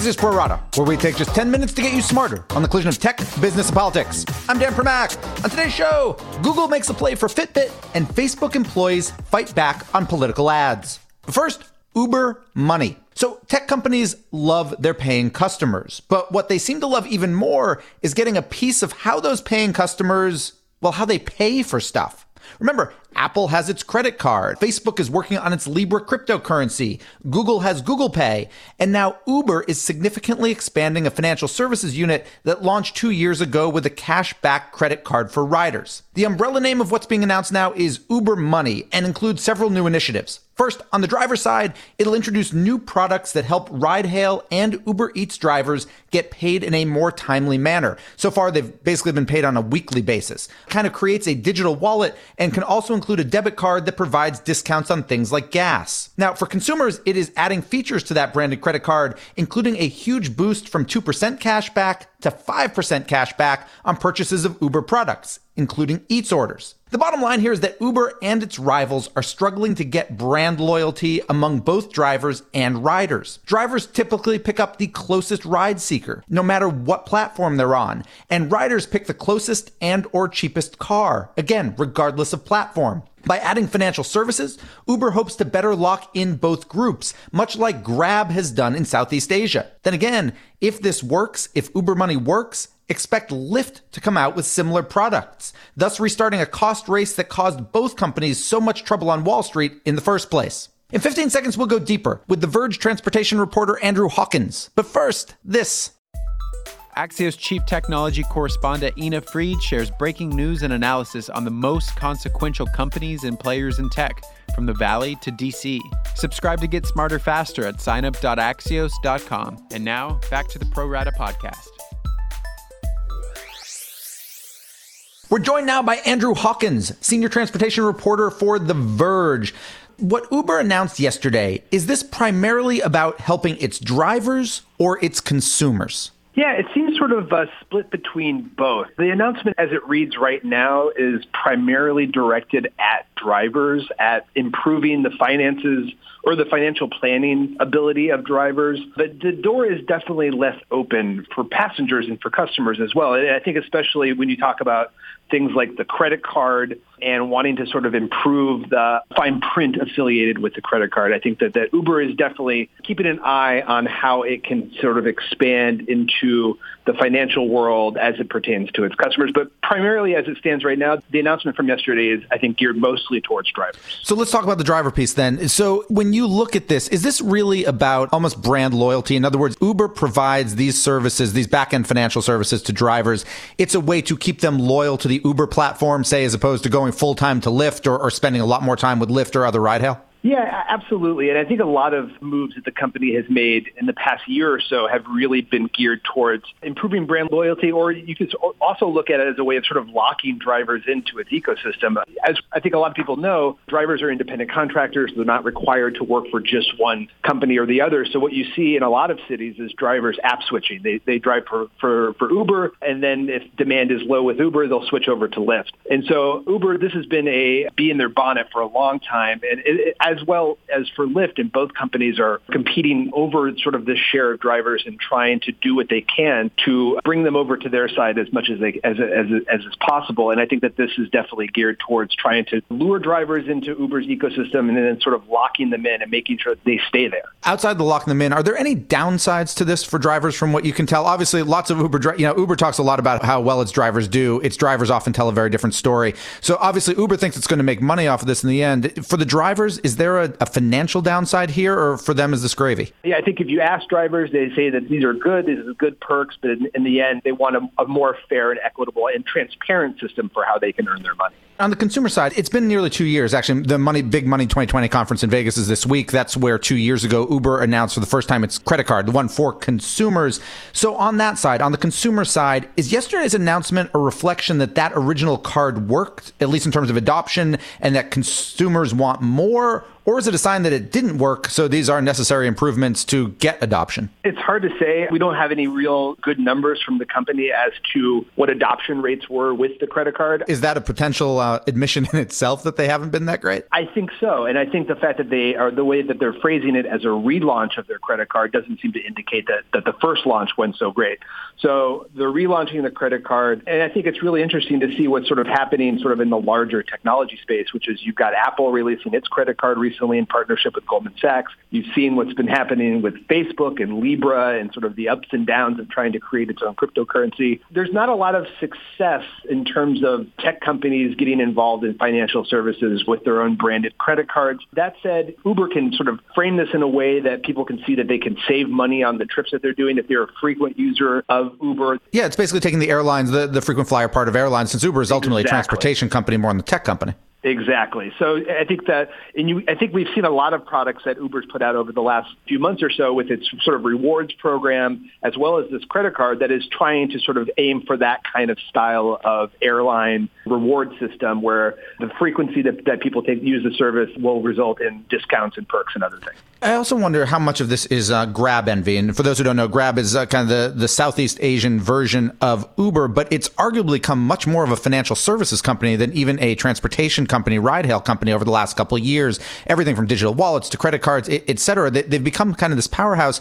Axios Pro Rata, where we take just 10 minutes to get you smarter on the collision of tech, business, and politics. I'm Dan Primack. On today's show, Google makes a play for Fitbit, and Facebook employees fight back on political ads. But first, Uber money. So, tech companies love their paying customers, but what they seem to love even more is getting a piece of how those paying customers, well, how they pay for stuff. Remember, Apple has its credit card. Facebook is working on its Libra cryptocurrency. Google has Google Pay. And now Uber is significantly expanding a financial services unit that launched two years ago with a cash back credit card for riders. The umbrella name of what's being announced now is Uber Money and includes several new initiatives. First, on the driver side, it'll introduce new products that help ride hail and Uber Eats drivers get paid in a more timely manner. So far, they've basically been paid on a weekly basis. Kind of creates a digital wallet and can also include a debit card that provides discounts on things like gas. Now, for consumers, it is adding features to that branded credit card, including a huge boost from 2% cash back to 5% cash back on purchases of Uber products, including Eats orders. The bottom line here is that Uber and its rivals are struggling to get brand loyalty among both drivers and riders. Drivers typically pick up the closest ride seeker, no matter what platform they're on, and riders pick the closest and or cheapest car, again, regardless of platform. By adding financial services, Uber hopes to better lock in both groups, much like Grab has done in Southeast Asia. Then again, if this works, if Uber money works, expect Lyft to come out with similar products, thus restarting a cost race that caused both companies so much trouble on Wall Street in the first place. In 15 seconds, we'll go deeper with The Verge transportation reporter Andrew Hawkins. But first, this. Axios chief technology correspondent Ina Fried shares breaking news and analysis on the most consequential companies and players in tech, from the Valley to DC. Subscribe to get smarter faster at signup.axios.com. And now, back to the Pro Rata podcast. We're joined now by Andrew Hawkins, senior transportation reporter for The Verge. What Uber announced yesterday, is this primarily about helping its drivers or its consumers? Yeah, it seems sort of uh, split between both. The announcement, as it reads right now, is primarily directed at drivers, at improving the finances or the financial planning ability of drivers. But the door is definitely less open for passengers and for customers as well. And I think especially when you talk about things like the credit card and wanting to sort of improve the fine print affiliated with the credit card. I think that, that Uber is definitely keeping an eye on how it can sort of expand into the financial world as it pertains to its customers. But primarily as it stands right now, the announcement from yesterday is, I think, geared mostly towards drivers. So let's talk about the driver piece then. So when you look at this, is this really about almost brand loyalty? In other words, Uber provides these services, these back end financial services to drivers. It's a way to keep them loyal to the Uber platform, say, as opposed to going full time to Lyft or, or spending a lot more time with Lyft or other ride hail? Yeah, absolutely. And I think a lot of moves that the company has made in the past year or so have really been geared towards improving brand loyalty, or you could also look at it as a way of sort of locking drivers into its ecosystem. As I think a lot of people know, drivers are independent contractors. They're not required to work for just one company or the other. So what you see in a lot of cities is drivers app switching. They, they drive for, for, for Uber, and then if demand is low with Uber, they'll switch over to Lyft. And so Uber, this has been a bee in their bonnet for a long time. And it, it, as well as for Lyft, and both companies are competing over sort of this share of drivers and trying to do what they can to bring them over to their side as much as they as as as is possible. And I think that this is definitely geared towards trying to lure drivers into Uber's ecosystem and then sort of locking them in and making sure they stay there. Outside the locking them in, are there any downsides to this for drivers from what you can tell? Obviously, lots of Uber, you know, Uber talks a lot about how well its drivers do. Its drivers often tell a very different story. So obviously, Uber thinks it's going to make money off of this in the end. For the drivers, is there a, a financial downside here, or for them is this gravy? Yeah, I think if you ask drivers, they say that these are good, these are good perks, but in, in the end, they want a, a more fair and equitable and transparent system for how they can earn their money. On the consumer side, it's been nearly two years. Actually, the Money Big Money 2020 conference in Vegas is this week. That's where two years ago Uber announced for the first time its credit card, the one for consumers. So on that side, on the consumer side, is yesterday's announcement a reflection that that original card worked, at least in terms of adoption, and that consumers want more? Or is it a sign that it didn't work, so these are necessary improvements to get adoption? It's hard to say. We don't have any real good numbers from the company as to what adoption rates were with the credit card. Is that a potential uh, admission in itself that they haven't been that great? I think so. And I think the fact that they are the way that they're phrasing it as a relaunch of their credit card doesn't seem to indicate that, that the first launch went so great. So they're relaunching the credit card. And I think it's really interesting to see what's sort of happening sort of in the larger technology space, which is you've got Apple releasing its credit card recently in partnership with Goldman Sachs. You've seen what's been happening with Facebook and Libra and sort of the ups and downs of trying to create its own cryptocurrency. There's not a lot of success in terms of tech companies getting involved in financial services with their own branded credit cards. That said, Uber can sort of frame this in a way that people can see that they can save money on the trips that they're doing if they're a frequent user of Uber. Yeah, it's basically taking the airlines, the, the frequent flyer part of airlines, since Uber is ultimately exactly. a transportation company more than the tech company. Exactly. So I think that, and you, I think we've seen a lot of products that Uber's put out over the last few months or so with its sort of rewards program, as well as this credit card that is trying to sort of aim for that kind of style of airline reward system where the frequency that, that people take use the service will result in discounts and perks and other things. I also wonder how much of this is uh, Grab envy. And for those who don't know, Grab is uh, kind of the, the Southeast Asian version of Uber, but it's arguably come much more of a financial services company than even a transportation company, ride hail company over the last couple of years. Everything from digital wallets to credit cards, et cetera. They, they've become kind of this powerhouse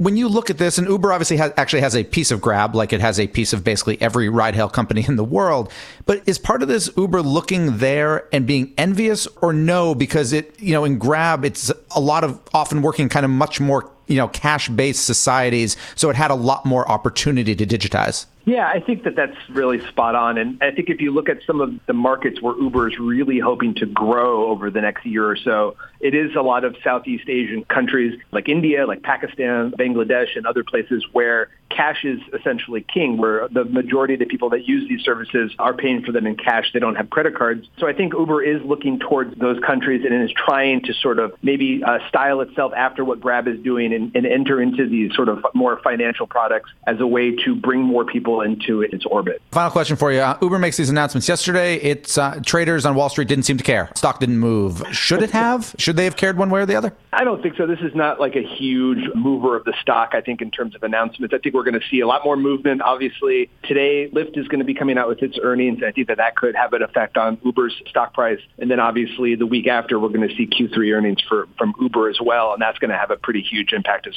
when you look at this, and Uber obviously has, actually has a piece of Grab, like it has a piece of basically every ride hail company in the world. But is part of this Uber looking there and being envious, or no? Because it, you know, in Grab, it's a lot of often working kind of much more, you know, cash based societies, so it had a lot more opportunity to digitize. Yeah, I think that that's really spot on. And I think if you look at some of the markets where Uber is really hoping to grow over the next year or so, it is a lot of Southeast Asian countries like India, like Pakistan, Bangladesh, and other places where cash is essentially king, where the majority of the people that use these services are paying for them in cash. They don't have credit cards. So I think Uber is looking towards those countries and is trying to sort of maybe uh, style itself after what Grab is doing and, and enter into these sort of more financial products as a way to bring more people into its orbit. Final question for you. Uh, Uber makes these announcements yesterday. Its uh, traders on Wall Street didn't seem to care. Stock didn't move. Should it have? Should they have cared one way or the other? I don't think so. This is not like a huge mover of the stock, I think, in terms of announcements. I think we're going to see a lot more movement. Obviously, today, Lyft is going to be coming out with its earnings. I think that that could have an effect on Uber's stock price. And then obviously the week after, we're going to see Q3 earnings for, from Uber as well. And that's going to have a pretty huge impact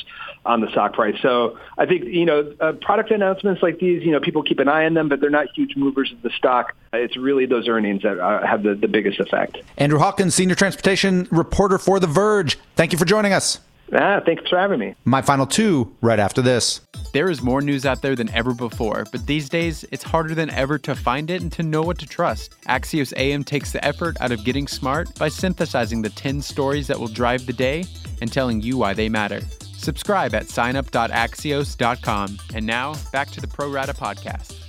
on the stock price. So I think, you know, uh, product announcements like these, you know, people keep an eye on them, but they're not huge movers of the stock. It's really those earnings that uh, have the, the biggest effect. Andrew Hawkins, senior transportation reporter for The Verge. Thank you for joining us. Ah, thanks for having me. My final two right after this. There is more news out there than ever before, but these days it's harder than ever to find it and to know what to trust. Axios AM takes the effort out of getting smart by synthesizing the 10 stories that will drive the day and telling you why they matter. Subscribe at signup.axios.com. And now, back to the Pro Rata podcast.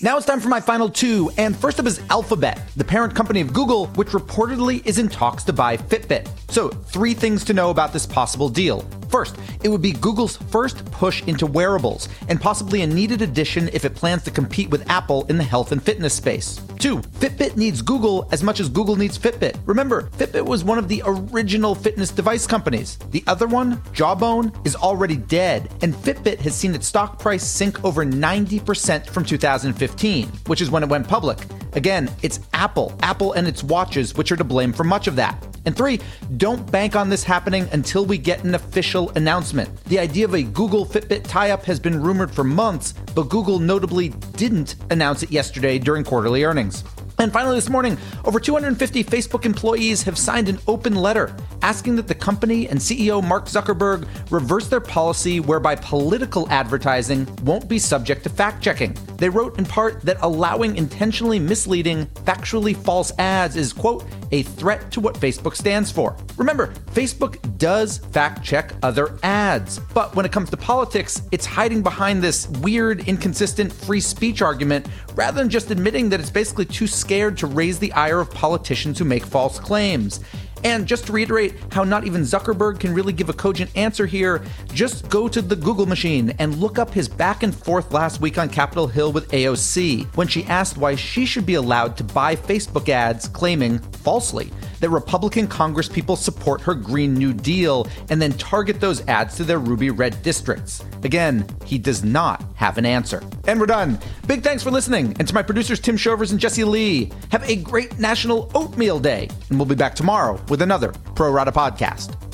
Now it's time for my final two, and first up is Alphabet, the parent company of Google, which reportedly is in talks to buy Fitbit. So, three things to know about this possible deal. First, it would be Google's first push into wearables, and possibly a needed addition if it plans to compete with Apple in the health and fitness space. Two, Fitbit needs Google as much as Google needs Fitbit. Remember, Fitbit was one of the original fitness device companies. The other one, Jawbone, is already dead, and Fitbit has seen its stock price sink over 90% from 2015, which is when it went public. Again, it's Apple, Apple and its watches, which are to blame for much of that. And three, don't bank on this happening until we get an official announcement. The idea of a Google Fitbit tie up has been rumored for months, but Google notably didn't announce it yesterday during quarterly earnings. And finally, this morning, over 250 Facebook employees have signed an open letter asking that the company and CEO Mark Zuckerberg reverse their policy whereby political advertising won't be subject to fact checking. They wrote in part that allowing intentionally misleading, factually false ads is, quote, a threat to what Facebook stands for. Remember, Facebook does fact check other ads, but when it comes to politics, it's hiding behind this weird, inconsistent free speech argument rather than just admitting that it's basically too scared to raise the ire of politicians who make false claims. And just to reiterate how not even Zuckerberg can really give a cogent answer here, just go to the Google machine and look up his back and forth last week on Capitol Hill with AOC when she asked why she should be allowed to buy Facebook ads claiming falsely that Republican congresspeople support her Green New Deal and then target those ads to their ruby red districts. Again, he does not have an answer. And we're done. Big thanks for listening. And to my producers, Tim Shovers and Jesse Lee, have a great National Oatmeal Day. And we'll be back tomorrow with another Pro Rata podcast.